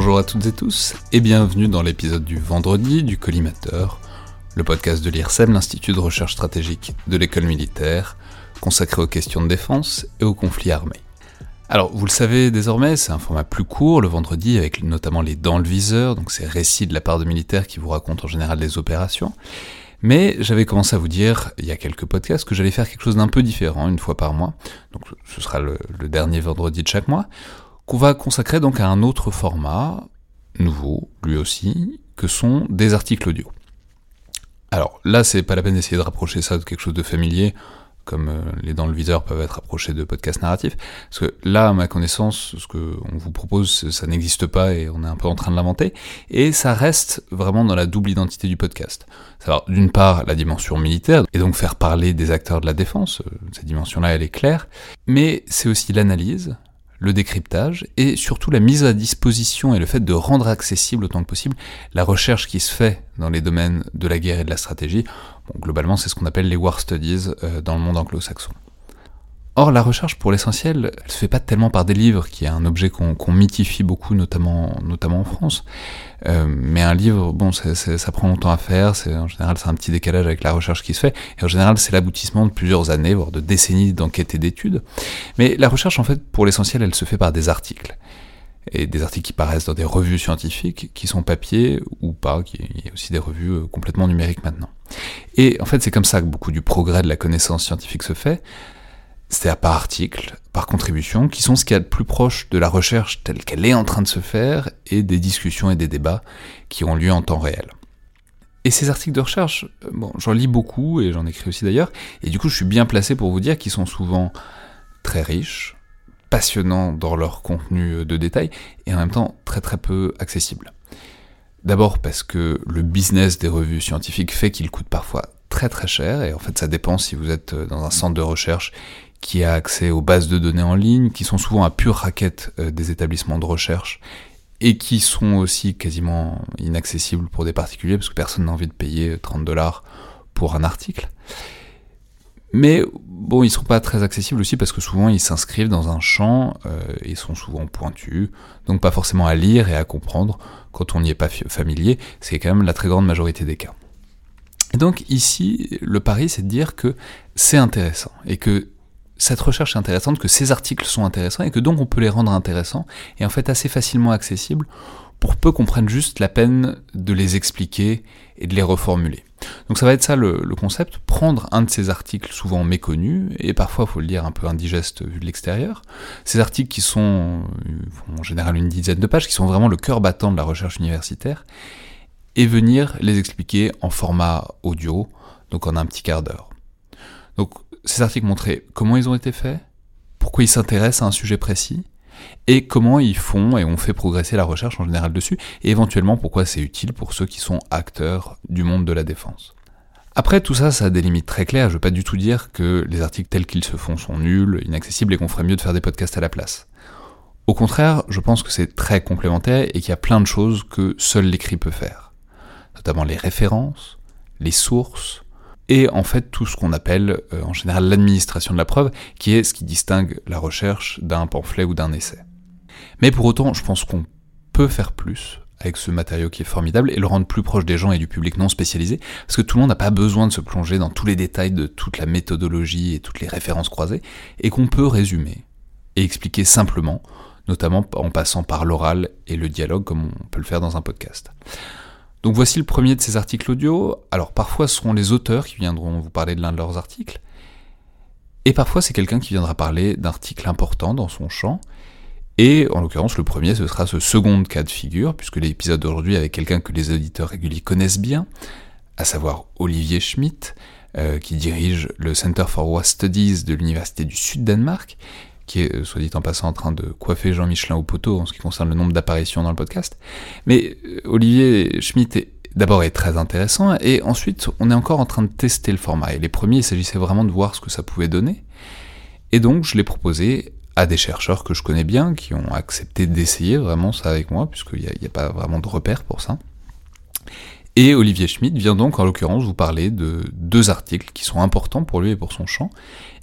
Bonjour à toutes et tous et bienvenue dans l'épisode du vendredi du Collimateur, le podcast de l'IRSEM, l'Institut de recherche stratégique de l'école militaire, consacré aux questions de défense et aux conflits armés. Alors, vous le savez désormais, c'est un format plus court le vendredi, avec notamment les dans le viseur, donc ces récits de la part de militaires qui vous racontent en général des opérations. Mais j'avais commencé à vous dire, il y a quelques podcasts, que j'allais faire quelque chose d'un peu différent une fois par mois. Donc ce sera le dernier vendredi de chaque mois, qu'on va consacrer donc à un autre format, nouveau, lui aussi, que sont des articles audio. Alors là, c'est pas la peine d'essayer de rapprocher ça de quelque chose de familier comme euh, les dans le viseur peuvent être approchés de podcasts narratifs. Parce que là, à ma connaissance, ce qu'on vous propose, ça n'existe pas et on est un peu en train de l'inventer. Et ça reste vraiment dans la double identité du podcast. Savoir d'une part la dimension militaire, et donc faire parler des acteurs de la défense, euh, cette dimension-là elle est claire, mais c'est aussi l'analyse, le décryptage et surtout la mise à disposition et le fait de rendre accessible autant que possible la recherche qui se fait dans les domaines de la guerre et de la stratégie. Bon, globalement, c'est ce qu'on appelle les war studies euh, dans le monde anglo-saxon. Or, la recherche, pour l'essentiel, elle se fait pas tellement par des livres, qui est un objet qu'on mythifie beaucoup, notamment, notamment en France. Euh, mais un livre, bon, ça prend longtemps à faire, en général c'est un petit décalage avec la recherche qui se fait, et en général c'est l'aboutissement de plusieurs années, voire de décennies d'enquêtes et d'études. Mais la recherche, en fait, pour l'essentiel, elle se fait par des articles. Et des articles qui paraissent dans des revues scientifiques, qui sont papier ou pas, qui, il y a aussi des revues euh, complètement numériques maintenant. Et en fait, c'est comme ça que beaucoup du progrès de la connaissance scientifique se fait c'est-à-dire par article, par contribution, qui sont ce qu'il y a de plus proche de la recherche telle qu'elle est en train de se faire et des discussions et des débats qui ont lieu en temps réel. Et ces articles de recherche, euh, bon, j'en lis beaucoup et j'en écris aussi d'ailleurs, et du coup je suis bien placé pour vous dire qu'ils sont souvent très riches, passionnants dans leur contenu de détail, et en même temps très très peu accessibles. D'abord parce que le business des revues scientifiques fait qu'ils coûtent parfois très très cher, et en fait ça dépend si vous êtes dans un centre de recherche qui a accès aux bases de données en ligne, qui sont souvent à pure raquette euh, des établissements de recherche, et qui sont aussi quasiment inaccessibles pour des particuliers, parce que personne n'a envie de payer 30 dollars pour un article. Mais bon, ils sont pas très accessibles aussi parce que souvent ils s'inscrivent dans un champ, euh, ils sont souvent pointus, donc pas forcément à lire et à comprendre quand on n'y est pas familier, c'est quand même la très grande majorité des cas. Et donc ici, le pari c'est de dire que c'est intéressant et que cette recherche est intéressante, que ces articles sont intéressants et que donc on peut les rendre intéressants et en fait assez facilement accessibles pour peu qu'on prenne juste la peine de les expliquer et de les reformuler. Donc ça va être ça le, concept, prendre un de ces articles souvent méconnus, et parfois faut le dire un peu indigeste vu de l'extérieur, ces articles qui sont en général une dizaine de pages, qui sont vraiment le cœur battant de la recherche universitaire, et venir les expliquer en format audio, donc en un petit quart d'heure. Donc ces articles montraient comment ils ont été faits, pourquoi ils s'intéressent à un sujet précis, et comment ils font et ont fait progresser la recherche en général dessus, et éventuellement pourquoi c'est utile pour ceux qui sont acteurs du monde de la défense. Après, tout ça, ça a des limites très claires. Je veux pas du tout dire que les articles tels qu'ils se font sont nuls, inaccessibles et qu'on ferait mieux de faire des podcasts à la place. Au contraire, je pense que c'est très complémentaire et qu'il y a plein de choses que seul l'écrit peut faire. Notamment les références, les sources, et en fait tout ce qu'on appelle euh, en général l'administration de la preuve, qui est ce qui distingue la recherche d'un pamphlet ou d'un essai. Mais pour autant, je pense qu'on peut faire plus avec ce matériau qui est formidable et le rendre plus proche des gens et du public non spécialisé, parce que tout le monde n'a pas besoin de se plonger dans tous les détails de toute la méthodologie et toutes les références croisées, et qu'on peut résumer et expliquer simplement, notamment en passant par l'oral et le dialogue comme on peut le faire dans un podcast. Donc voici le premier de ces articles audio. Alors parfois ce seront les auteurs qui viendront vous parler de l'un de leurs articles, et parfois c'est quelqu'un qui viendra parler d'articles importants dans son champ, et en l'occurrence, le premier, ce sera ce second cas de figure, puisque l'épisode d'aujourd'hui avec quelqu'un que les auditeurs réguliers connaissent bien, à savoir Olivier Schmitt, euh, qui dirige le Center for War Studies de l'Université du Sud-Danemark, qui est, euh, soit dit en passant, en train de coiffer Jean-Michelin au poteau en ce qui concerne le nombre d'apparitions dans le podcast. Mais euh, Olivier Schmitt est d'abord est très intéressant, et ensuite on est encore en train de tester le format. Et les premiers, il s'agissait vraiment de voir ce que ça pouvait donner. Et donc je l'ai proposé à des chercheurs que je connais bien, qui ont accepté d'essayer vraiment ça avec moi, puisqu'il n'y a, pas vraiment de repère pour ça. Et Olivier Schmitt vient donc en l'occurrence vous parler de deux articles qui sont importants pour lui et pour son champ,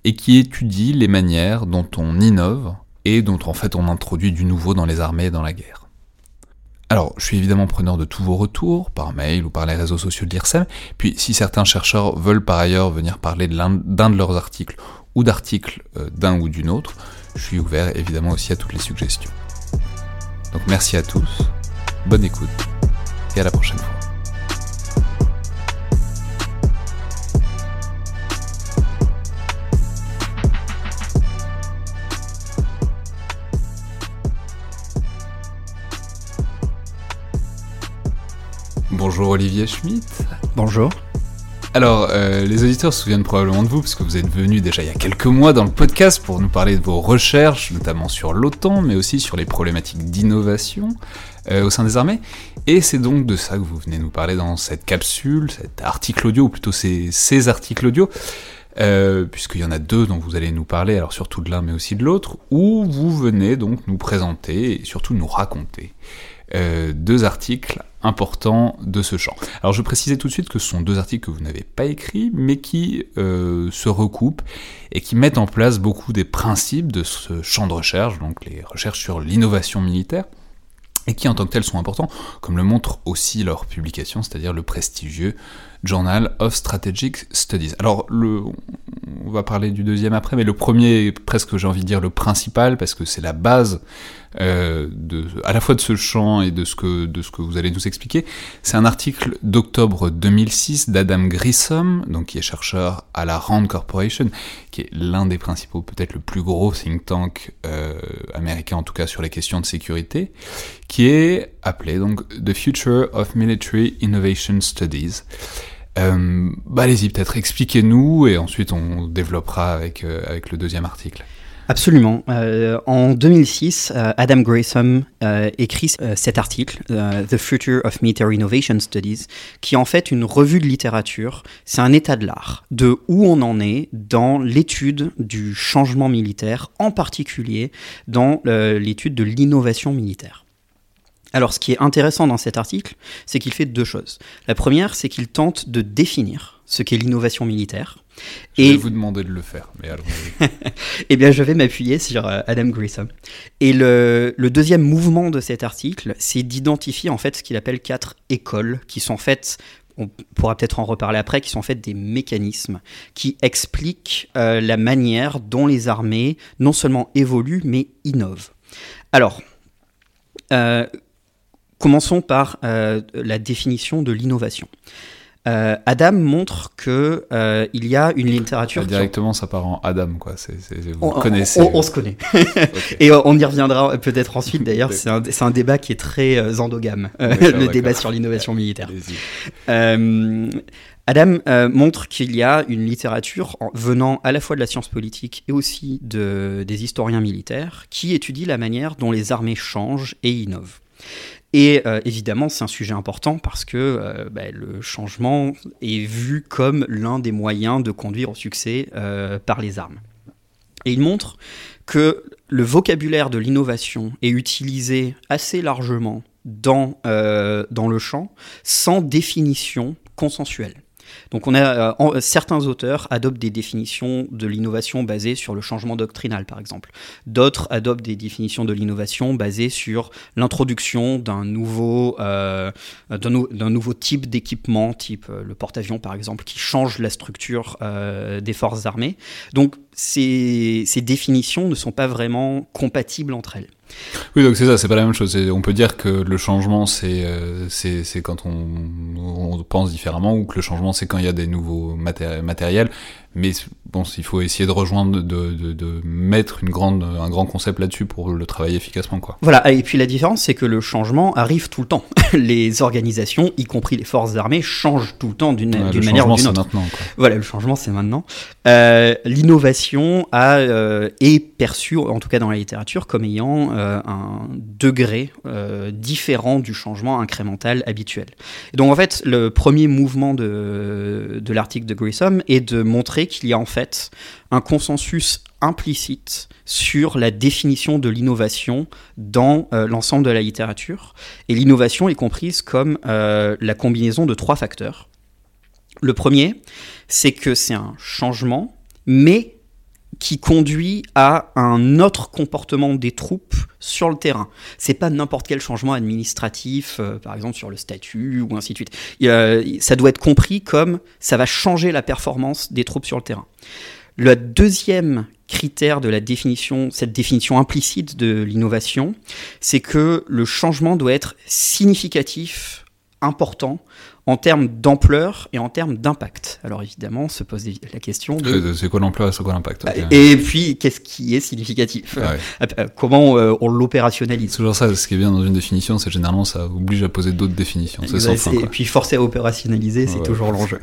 et qui étudient les manières dont on innove et dont en fait on introduit du nouveau dans les armées et dans la guerre. Alors, je suis évidemment preneur de tous vos retours, par mail ou par les réseaux sociaux de l'IRSEM, puis si certains chercheurs veulent par ailleurs venir parler d'un de, leurs articles ou d'articles euh, d'un ou d'une autre, je suis ouvert évidemment aussi à toutes les suggestions. Donc merci à tous, bonne écoute et à la prochaine fois. Bonjour Olivier Schmitt. Bonjour. Alors, euh, les auditeurs se souviennent probablement de vous, parce que vous êtes venu déjà il y a quelques mois dans le podcast pour nous parler de vos recherches, notamment sur l'OTAN, mais aussi sur les problématiques d'innovation euh, au sein des armées. Et c'est donc de ça que vous venez nous parler dans cette capsule, cet article audio, ou plutôt ces, ces articles audio, euh, puisqu'il y en a deux dont vous allez nous parler, alors surtout de l'un mais aussi de l'autre, où vous venez donc nous présenter et surtout nous raconter euh, deux articles importants de ce champ. Alors je précisais tout de suite que ce sont deux articles que vous n'avez pas écrits, mais qui euh, se recoupent et qui mettent en place beaucoup des principes de ce champ de recherche, donc les recherches sur l'innovation militaire, et qui en tant que tels sont importants, comme le montre aussi leur publication, c'est-à-dire le prestigieux Journal of Strategic Studies. Alors, on va parler du deuxième après, mais le premier presque, j'ai envie de dire, le principal, parce que c'est la base euh, de, à la fois de ce champ et de ce que, de ce que vous allez nous expliquer. C'est un article d'octobre 2006 d'Adam Grissom, donc qui est chercheur à la Rand Corporation, qui est l'un des principaux, peut-être le plus gros think tank euh, américain, en tout cas sur les questions de sécurité, qui est appelé donc The Future of Military Innovation Studies. Euh, bah allez-y, peut-être expliquez-nous et ensuite on développera avec, euh, avec le deuxième article. Absolument. Euh, en 2006, euh, Adam Grayson écrit cet article, The Future of Military Innovation Studies, qui est en fait une revue de littérature. C'est un état de l'art, de où on en est dans l'étude du changement militaire, en particulier dans l'étude de l'innovation militaire. Alors, ce qui est intéressant dans cet article, c'est qu'il fait deux choses. La première, c'est qu'il tente de définir ce qu'est l'innovation militaire. Je et... vais vous demander de le faire, mais eh bien, je vais m'appuyer sur euh, Adam Grissom. Et le, deuxième mouvement de cet article, c'est d'identifier en fait ce qu'il appelle quatre écoles, qui sont en fait on pourra peut-être en reparler après, qui sont en fait des mécanismes qui expliquent euh, la manière dont les armées non seulement évoluent, mais innovent. Alors, euh, Commençons par euh, la définition de l'innovation. Euh, Adam montre que euh, il y a une littérature. directement, ça part en Adam, quoi. vous on, connaissez. On, se connaît. Et on y reviendra peut-être ensuite. D'ailleurs, c'est un, un, débat qui est très endogame, le débat sur l'innovation militaire. Adam montre qu'il y a une littérature venant à la fois de la science politique et aussi de, des historiens militaires qui étudie la manière dont les armées changent et innovent. Et euh, évidemment, c'est un sujet important parce que euh, bah, le changement est vu comme l'un des moyens de conduire au succès euh, par les armes. Et il montre que le vocabulaire de l'innovation est utilisé assez largement dans, dans le champ sans définition consensuelle. Donc on a euh, certains auteurs adoptent des définitions de l'innovation basées sur le changement doctrinal par exemple. D'autres adoptent des définitions de l'innovation basées sur l'introduction d'un nouveau euh, nouveau type d'équipement, type euh, le porte-avions par exemple, qui change la structure des forces armées. Donc ces, définitions ne sont pas vraiment compatibles entre elles. Oui, donc c'est ça, c'est pas la même chose. On peut dire que le changement, c'est quand on, on, pense différemment, ou que le changement, c'est quand y a des nouveaux matériels. Mais bon, il faut essayer de rejoindre, de, de, de mettre une grande, un grand concept là-dessus pour le travailler efficacement. Quoi. Voilà, et puis la différence, c'est que le changement arrive tout le temps. les organisations, y compris les forces armées, changent tout le temps d'une ouais, manière ou d'une autre. Maintenant, quoi. Voilà, le changement, c'est maintenant. Euh, L'innovation a euh, est perçue, en tout cas dans la littérature, comme ayant euh, un degré euh, différent du changement incrémental habituel. Et donc en fait, le premier mouvement de, de l'article de Grissom est de montrer qu'il y a en fait un consensus implicite sur la définition de l'innovation dans euh, l'ensemble de la littérature. Et l'innovation est comprise comme euh, la combinaison de trois facteurs. Le premier, c'est que c'est un changement, mais qui conduit à un autre comportement des troupes sur le terrain. C'est pas n'importe quel changement administratif, euh, par exemple sur le statut ou ainsi de suite. ça doit être compris comme ça va changer la performance des troupes sur le terrain. Le deuxième critère de la définition, cette définition implicite de l'innovation, c'est que le changement doit être significatif, important, en termes d'ampleur et en termes d'impact. Alors évidemment, se pose la question de... Euh, c'est quoi l'ampleur et c'est quoi l'impact Et puis, qu'est-ce qui est significatif ah euh, Comment euh, on l'opérationnalise C'est toujours ça, ce qui est bien dans une définition, c'est généralement ça oblige à poser d'autres définitions. et puis forcer à opérationnaliser, c'est toujours l'enjeu.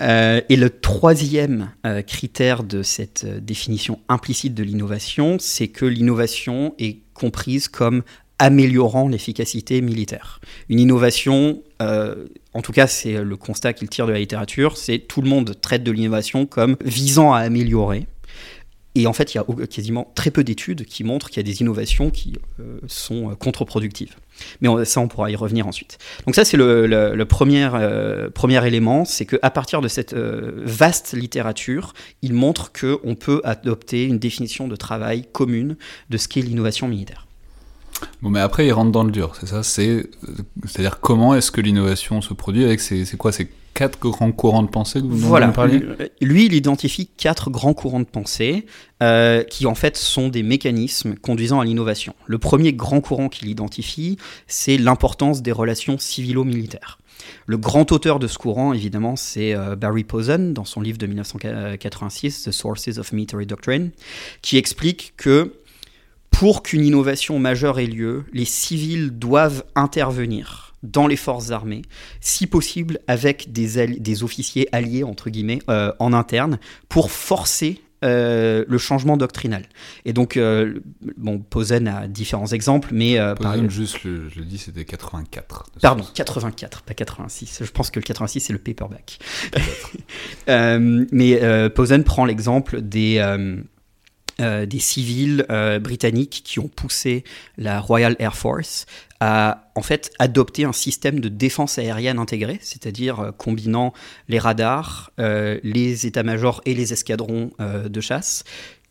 et le troisième critère de cette définition implicite de l'innovation, c'est que l'innovation est comprise comme améliorant l'efficacité militaire. Une innovation, euh, en tout cas c'est le constat qu'il tire de la littérature, c'est tout le monde traite de l'innovation comme visant à améliorer. Et en fait, il y a quasiment très peu d'études qui montrent qu'il y a des innovations qui euh, sont euh, contre-productives. Mais ça, on pourra y revenir ensuite. Donc ça, c'est le, premier, premier élément, c'est qu'à partir de cette vaste littérature, il montre qu'on peut adopter une définition de travail commune de ce qu'est l'innovation militaire. Bon, mais après, il rentre dans le dur, c'est ça C'est, c'est-à-dire comment est-ce que l'innovation se produit avec ces, c'est quoi, ces quatre grands courants de pensée que vous voilà. parlez Lui, il identifie quatre grands courants de pensée euh, qui, en fait, sont des mécanismes conduisant à l'innovation. Le premier grand courant qu'il identifie, c'est l'importance des relations civilo-militaires. Le grand auteur de ce courant, évidemment, c'est euh, Barry Posen, dans son livre de 1986, The Sources of Military Doctrine, qui explique que pour qu'une innovation majeure ait lieu, les civils doivent intervenir dans les forces armées, si possible avec des, des officiers alliés, entre guillemets, euh, en interne, pour forcer euh, le changement doctrinal. Et donc, euh, bon, Posen a différents exemples, mais... Posen, juste, je le dis, c'était 84. Pardon, 84, pas 86. Je pense que le 86, c'est le paperback. mais Posen prend l'exemple des euh, des civils euh, britanniques qui ont poussé la Royal Air Force à en fait adopter un système de défense aérienne intégré, c'est-à-dire euh, combinant les radars, les états-majors et les escadrons de chasse,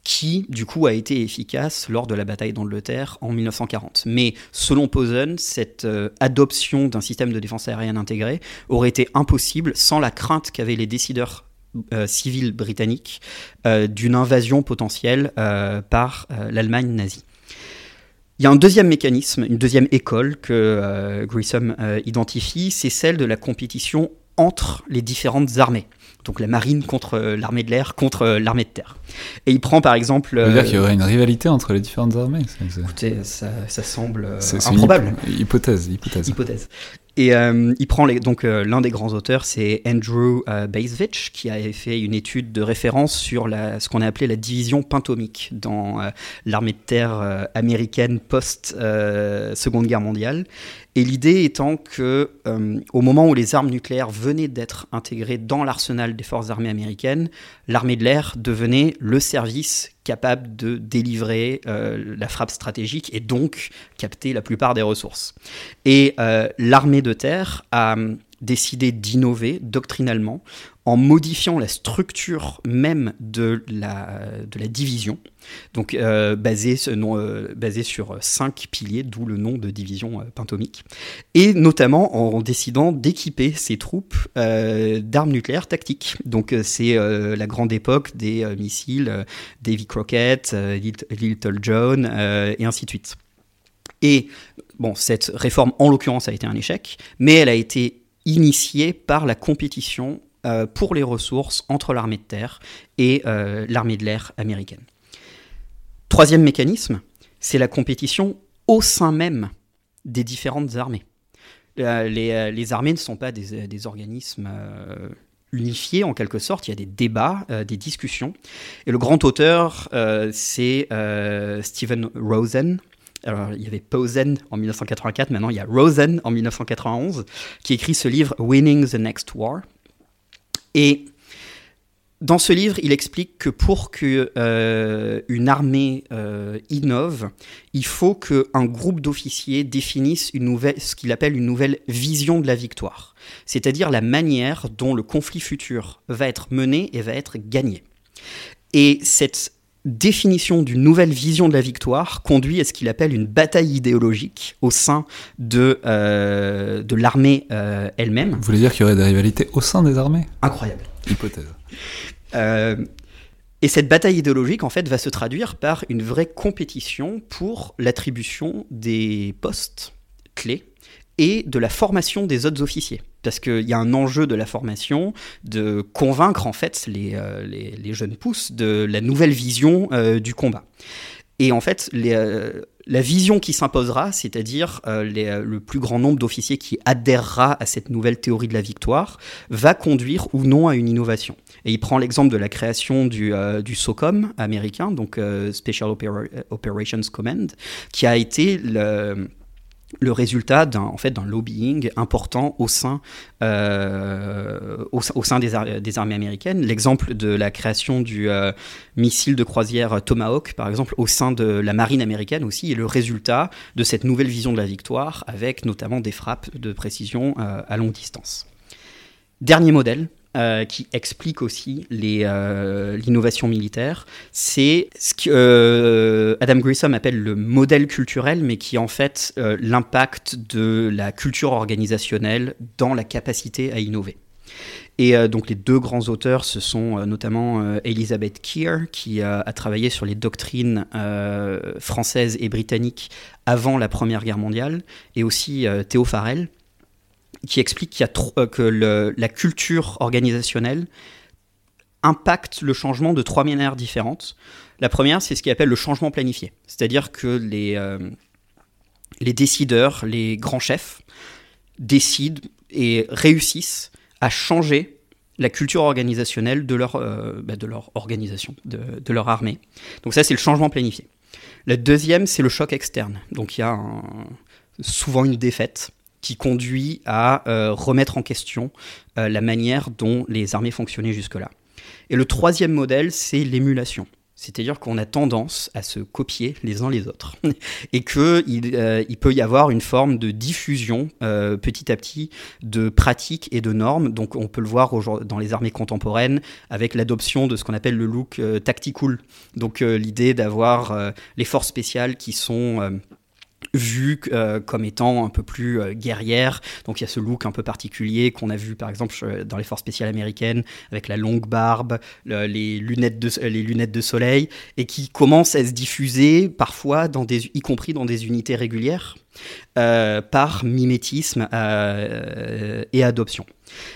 qui du coup a été efficace lors de la bataille d'Angleterre en 1940. Mais selon Posen, cette adoption d'un système de défense aérienne intégré aurait été impossible sans la crainte qu'avaient les décideurs euh, civile britannique euh, d'une invasion potentielle euh, par l'Allemagne nazie. Il y a un deuxième mécanisme, une deuxième école que Grissom identifie, c'est celle de la compétition entre les différentes armées. Donc la marine contre l'armée de l'air, contre l'armée de terre. Et il prend par exemple. Ça veut dire qu'il y aurait une rivalité entre les différentes armées Écoutez, ça, semble improbable. hypothèse, hypothèse. Hypothèse. Et euh, il prend donc euh, l'un des grands auteurs, c'est Andrew euh, qui a fait une étude de référence sur ce qu'on a appelé la division pentomique dans euh, l'armée de terre américaine post Seconde Guerre mondiale. Et l'idée étant que, au moment où les armes nucléaires venaient d'être intégrées dans l'arsenal des forces armées américaines, l'armée de l'air devenait le service capable de délivrer euh, la frappe stratégique et donc capter la plupart des ressources. Et euh, l'armée de terre a décidé d'innover doctrinalement en modifiant la structure même de la, de la division, donc euh, basée euh, sur cinq piliers, d'où le nom de division euh, pentomique, et notamment en décidant d'équiper ses troupes d'armes nucléaires tactiques. Donc c'est la grande époque des missiles Davy Crockett, Little John, et ainsi de suite. Et bon, cette réforme en l'occurrence a été un échec, mais elle a été initiée par la compétition euh, pour les ressources entre l'armée de terre et euh, l'armée de l'air américaine. Troisième mécanisme, c'est la compétition au sein même des différentes armées. Euh, les, armées ne sont pas des, organismes unifiés en quelque sorte, il y a des débats, des discussions. Et le grand auteur, c'est Stephen Rosen, alors, il y avait Posen en 1984, maintenant il y a Rosen en 1991, qui écrit ce livre Winning the Next War, et dans ce livre, il explique que pour qu'une euh, armée euh, innove, il faut qu'un groupe d'officiers définisse une nouvelle, ce qu'il appelle une nouvelle vision de la victoire, c'est-à-dire la manière dont le conflit futur va être mené et va être gagné. Et cette définition d'une nouvelle vision de la victoire conduit à ce qu'il appelle une bataille idéologique au sein de, euh, de l'armée euh, elle-même. Vous voulez dire qu'il y aurait des rivalités au sein des armées? Incroyable. Hypothèse. Euh, et cette bataille idéologique, en fait, va se traduire par une vraie compétition pour l'attribution des postes clés et de la formation des autres officiers. Parce qu'il y a un enjeu de la formation, de convaincre en fait les, euh, les, jeunes pousses de la nouvelle vision euh, du combat. Et en fait, euh, la vision qui s'imposera, c'est-à-dire le plus grand nombre d'officiers qui adhérera à cette nouvelle théorie de la victoire, va conduire ou non à une innovation. Et il prend l'exemple de la création du, du SOCOM américain, donc Special Operations Command, qui a été le le résultat d'un en fait, lobbying important au sein, euh, au, sein des, armées américaines. L'exemple de la création du euh, missile de croisière Tomahawk, par exemple, au sein de la marine américaine aussi, est le résultat de cette nouvelle vision de la victoire, avec notamment des frappes de précision euh, à longue distance. Dernier modèle, euh, qui explique aussi euh, l'innovation militaire. C'est ce que euh, Adam Grissom appelle le modèle culturel, mais qui est en fait l'impact de la culture organisationnelle dans la capacité à innover. Et donc les deux grands auteurs, ce sont notamment Elizabeth Keir, qui a travaillé sur les doctrines françaises et britanniques avant la Première Guerre mondiale, et aussi Théo Farrell, qui explique qu'il y a euh, que la culture organisationnelle impacte le changement de trois manières différentes. La première, c'est ce qu'il appelle le changement planifié. C'est-à-dire que les, euh, les décideurs, les grands chefs, décident et réussissent à changer la culture organisationnelle de leur, euh, bah, de leur organisation, de, de, leur armée. Donc ça, c'est le changement planifié. La deuxième, c'est le choc externe. Donc il y a souvent une défaite qui conduit à euh, remettre en question euh, la manière dont les armées fonctionnaient jusque-là. Et le troisième modèle, c'est l'émulation. C'est-à-dire qu'on a tendance à se copier les uns les autres. Et qu'il euh, il peut y avoir une forme de diffusion petit à petit de pratiques et de normes. Donc on peut le voir dans les armées contemporaines avec l'adoption de ce qu'on appelle le look tactical. Donc l'idée d'avoir les forces spéciales qui sont vu euh, comme étant un peu plus euh, guerrière. Donc il y a ce look un peu particulier qu'on a vu par exemple dans les forces spéciales américaines avec la longue barbe, les, lunettes de, les lunettes de soleil, et qui commence à se diffuser parfois, y compris dans des unités régulières, euh, par mimétisme et adoption.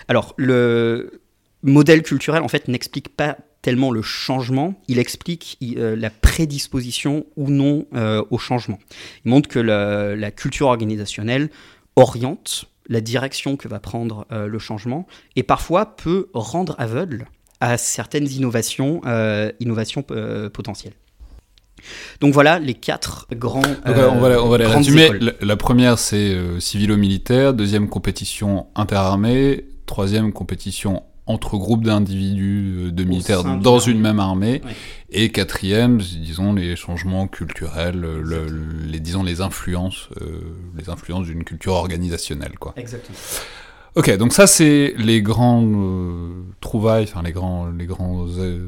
Alors le modèle culturel en fait n'explique pas tellement le changement, il explique euh, la prédisposition ou non euh, au changement. Il montre que la, culture organisationnelle oriente la direction que va prendre euh, le changement et parfois peut rendre aveugle à certaines innovations, innovations potentielles. Donc voilà les quatre grands. on va, on va les résumer. La, la, première, c'est civilo-militaire. Deuxième, compétition interarmée. Troisième, compétition entre groupes d'individus euh, de militaires dans une même armée. Et quatrième, disons les changements culturels, le, les disons les influences, euh, les influences d'une culture organisationnelle, quoi. Exactement. Ok, donc ça c'est les grands euh, trouvailles, enfin les grands, les grands euh,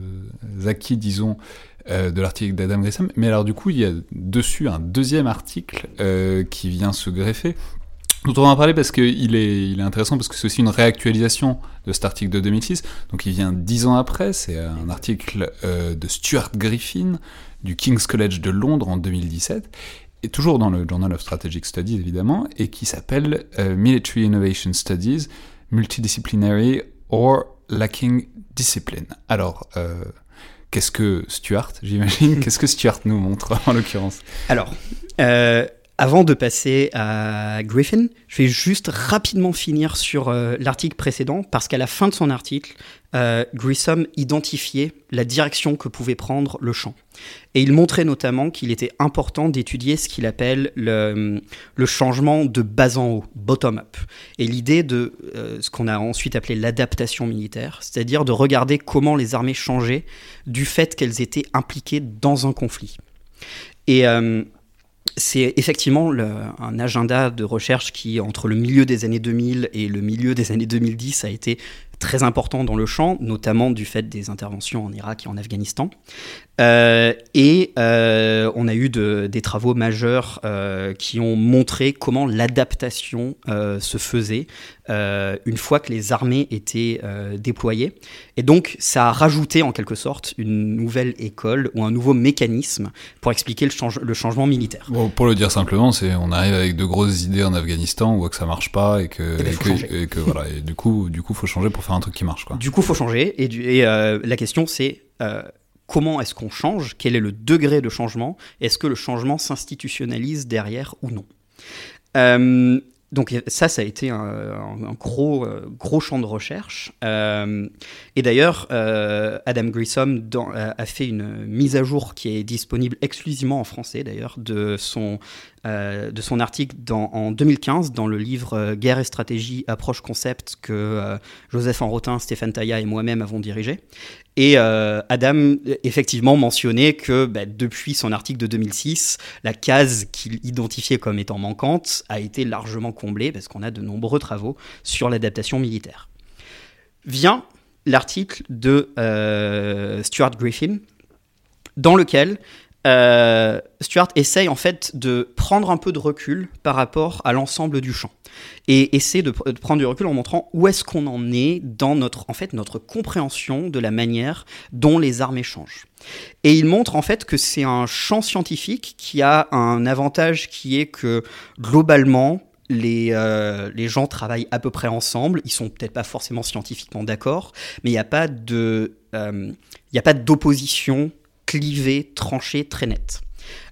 acquis, disons, euh, de l'article d'Adam Grisham. Mais alors du coup, il y a dessus un deuxième article euh, qui vient se greffer, dont on va parler parce qu'il est, il est intéressant parce que c'est aussi une réactualisation de cet article de 2006. Donc il vient dix ans après, c'est un article euh, de Stuart Griffin du King's College de Londres en 2017 et toujours dans le Journal of Strategic Studies évidemment, et qui s'appelle euh, Military Innovation Studies, Multidisciplinary or Lacking Discipline. Alors, euh, qu'est-ce que Stuart, j'imagine? Qu'est-ce que Stuart nous montre en l'occurrence? Alors, euh, avant de passer à Griffin, je vais juste rapidement finir sur euh, l'article précédent, parce qu'à la fin de son article, euh, Grissom identifiait la direction que pouvait prendre le champ. Et il montrait notamment qu'il était important d'étudier ce qu'il appelle le, changement de bas en haut, bottom-up. Et l'idée de euh, ce qu'on a ensuite appelé l'adaptation militaire, c'est-à-dire de regarder comment les armées changeaient du fait qu'elles étaient impliquées dans un conflit. Et c'est effectivement un agenda de recherche qui, entre le milieu des années 2000 et le milieu des années 2010, a été très important dans le champ, notamment du fait des interventions en Irak et en Afghanistan. Euh, et euh, on a eu de, des travaux majeurs euh, qui ont montré comment l'adaptation se faisait une fois que les armées étaient déployées. Et donc ça a rajouté en quelque sorte une nouvelle école ou un nouveau mécanisme pour expliquer le, change, le changement militaire. Bon, pour le dire simplement, c'est on arrive avec de grosses idées en Afghanistan, on voit que ça marche pas et que, Eh ben, et faut que, changer. et que voilà, et du coup, du coup, faut changer pour faire un truc qui marche, quoi. Du coup, faut changer. Et, du, la question, c'est comment est-ce qu'on change Quel est le degré de changement Est-ce que le changement s'institutionnalise derrière ou non Euh, donc ça, ça a été un, euh, gros champ de recherche. Euh, et d'ailleurs, Adam Grissom a fait une mise à jour qui est disponible exclusivement en français d'ailleurs de son euh, de son article en 2015 dans le livre euh, Guerre et stratégie, approche concept que euh, Joseph Enrotin, Stéphane Tailla et moi-même avons dirigé. Et Adam, effectivement, mentionnait que bah, depuis son article de 2006, la case qu'il identifiait comme étant manquante a été largement comblée parce qu'on a de nombreux travaux sur l'adaptation militaire. Vient l'article de Stuart Griffin, dans lequel euh, Stuart essaye en fait de prendre un peu de recul par rapport à l'ensemble du champ et essaie de, prendre du recul en montrant où est-ce qu'on en est dans notre en fait notre compréhension de la manière dont les armées changent. Et il montre en fait que c'est un champ scientifique qui a un avantage qui est que globalement les, euh, les gens travaillent à peu près ensemble, ils sont peut-être pas forcément scientifiquement d'accord, mais il n'y a pas euh, il n'y a pas d'opposition clivée, tranchée, très nette.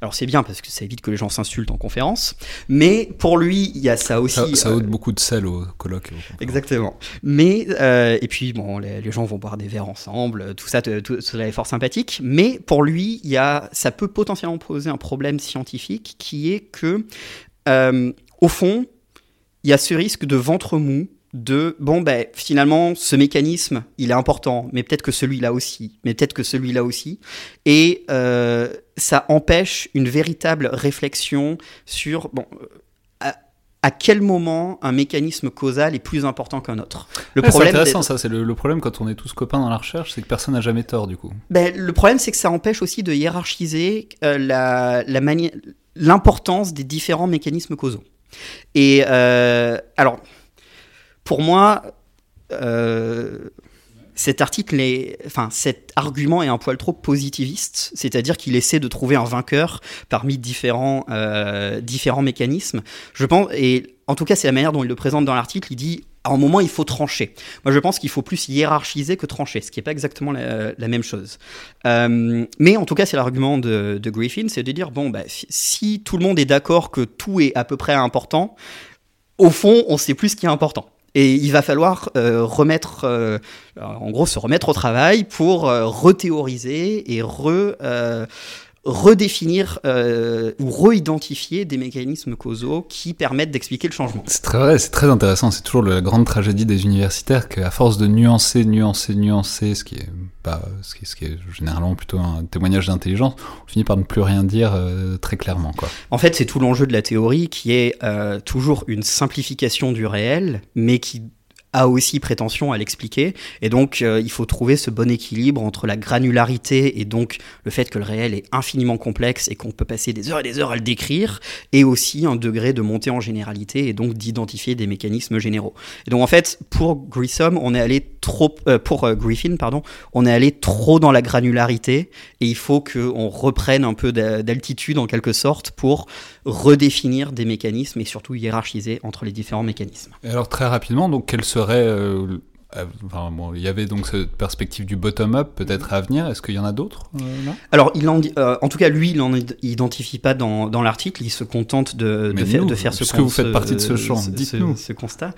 Alors c'est bien parce que ça évite que les gens s'insultent en conférence, mais pour lui il y a ça aussi. Ça, ça euh, ôte beaucoup de sel au colloque. Exactement. Mais euh, et puis bon, les, les gens vont boire des verres ensemble, tout ça, tout, tout cela est fort sympathique. Mais pour lui, il y a, ça peut potentiellement poser un problème scientifique qui est que, euh, au fond, il y a ce risque de ventre mou de bon ben finalement ce mécanisme il est important mais peut-être que celui-là aussi mais peut-être que celui-là aussi et euh, ça empêche une véritable réflexion sur bon euh, à, à quel moment un mécanisme causal est plus important qu'un autre le Ouais, c'est problème intéressant, ça. C'est le, le problème quand on est tous copains dans la recherche, c'est que personne n'a jamais tort, du coup. ben, le problème c'est que ça empêche aussi de hiérarchiser euh, la, la l'importance des différents mécanismes causaux et euh, alors pour moi, euh, cet article est, enfin, cet argument est un poil trop positiviste, c'est-à-dire qu'il essaie de trouver un vainqueur parmi différents, euh, différents mécanismes. Je pense, et en tout cas, c'est la manière dont il le présente dans l'article. Il dit, à un moment, il faut trancher. Moi, je pense qu'il faut plus hiérarchiser que trancher, ce qui n'est pas exactement la, même chose. Euh, mais en tout cas, c'est l'argument de, Griffin, c'est de dire, bon, bah, si tout le monde est d'accord que tout est à peu près important, au fond, on sait plus ce qui est important. Et il va falloir euh, remettre, euh, en gros, se remettre au travail pour euh, rethéoriser et re, redéfinir euh, ou re-identifier des mécanismes causaux qui permettent d'expliquer le changement. C'est très vrai, c'est très intéressant. C'est toujours la grande tragédie des universitaires qu'à force de nuancer, nuancer, nuancer, ce qui est pas, ce qui, ce qui est généralement plutôt un témoignage d'intelligence, on finit par ne plus rien dire euh, très clairement, quoi. En fait, c'est tout l'enjeu de la théorie qui est euh, toujours une simplification du réel, mais qui a aussi prétention à l'expliquer. Et donc, euh, il faut trouver ce bon équilibre entre la granularité et donc le fait que le réel est infiniment complexe et qu'on peut passer des heures et des heures à le décrire, et aussi un degré de montée en généralité et donc d'identifier des mécanismes généraux. Et donc, en fait, pour Grissom, on est allé trop, euh, pour euh, Griffin, pardon, on est allé trop dans la granularité et il faut qu'on reprenne un peu d'altitude en quelque sorte pour redéfinir des mécanismes et surtout hiérarchiser entre les différents mécanismes. Et alors très rapidement, donc quel serait euh, Enfin, bon, il y avait donc cette perspective du bottom-up peut-être à venir. Est-ce qu'il y en a d'autres Alors, il en, en, tout cas, lui, il n'en identifie pas dans, dans l'article. Il se contente de, de, faire, de faire ce, que vous faites partie de ce champ. Dites-nous ce, constat.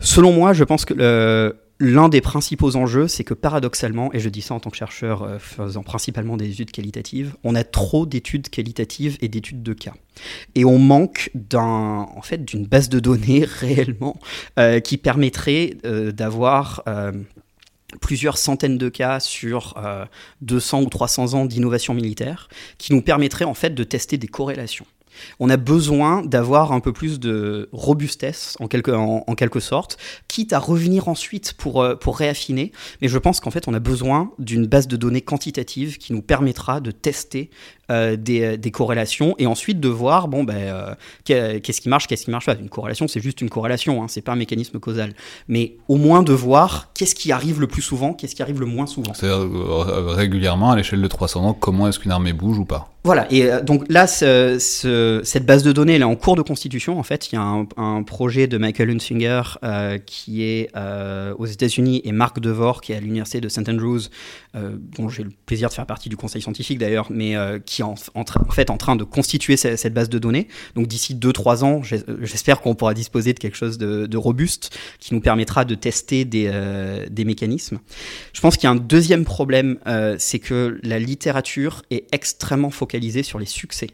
Selon moi, je pense que le, L'un des principaux enjeux, c'est que paradoxalement, et je dis ça en tant que chercheur euh, faisant principalement des études qualitatives, on a trop d'études qualitatives et d'études de cas. Et on manque en fait, d'une base de données réellement euh, qui permettrait euh, d'avoir plusieurs centaines de cas sur 200 ou 300 ans d'innovation militaire, qui nous permettrait en fait de tester des corrélations on a besoin d'avoir un peu plus de robustesse en quelque, en, quelque sorte, quitte à revenir ensuite pour, euh, pour réaffiner. Mais je pense qu'en fait, on a besoin d'une base de données quantitative qui nous permettra de tester euh, des, des, corrélations et ensuite de voir bon ben euh, qu'est-ce qui marche, qu'est-ce qui marche pas. Une corrélation, c'est juste une corrélation, hein, c'est pas un mécanisme causal. Mais au moins de voir qu'est-ce qui arrive le plus souvent, qu'est-ce qui arrive le moins souvent. C'est régulièrement à l'échelle de 300 ans, comment est-ce qu'une armée bouge ou pas? Voilà, et euh, donc là, cette base de données elle est en cours de constitution. En fait, il y a un, projet de Michael Hunsinger euh, qui est euh, aux États-Unis et Marc Devor qui est à l'université de St Andrews, dont j'ai le plaisir de faire partie du conseil scientifique d'ailleurs, mais qui est en, fait en train de constituer cette, base de données. Donc d'ici 2-3 ans, j'espère qu'on pourra disposer de quelque chose de, robuste qui nous permettra de tester des, des mécanismes. Je pense qu'il y a un deuxième problème, c'est que la littérature est extrêmement focalisée sur les succès.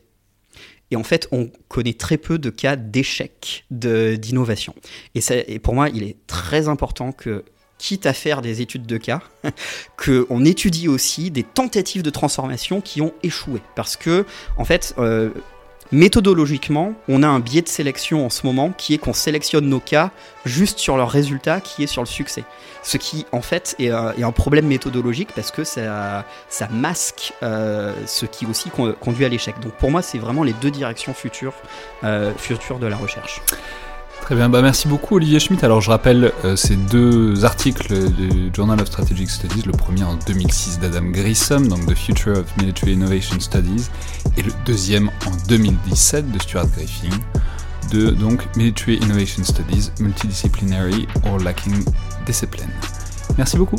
Et en fait, on connaît très peu de cas d'échec d'innovation. Et, et pour moi, il est très important que quitte à faire des études de cas, qu'on étudie aussi des tentatives de transformation qui ont échoué. Parce que, en fait, euh, Méthodologiquement, on a un biais de sélection en ce moment qui est qu'on sélectionne nos cas juste sur leur résultat qui est sur le succès. Ce qui en fait est, un problème méthodologique parce que ça, ça masque euh, ce qui aussi conduit à l'échec. Donc pour moi, c'est vraiment les deux directions futures, euh, futures de la recherche. Très bien, bah merci beaucoup Olivier Schmitt. Alors je rappelle euh, ces deux articles du Journal of Strategic Studies, le premier en 2006 d'Adam Grissom, donc The Future of Military Innovation Studies, et le deuxième en 2017 de Stuart Griffin, de Military Innovation Studies, Multidisciplinary or Lacking Discipline. Merci beaucoup.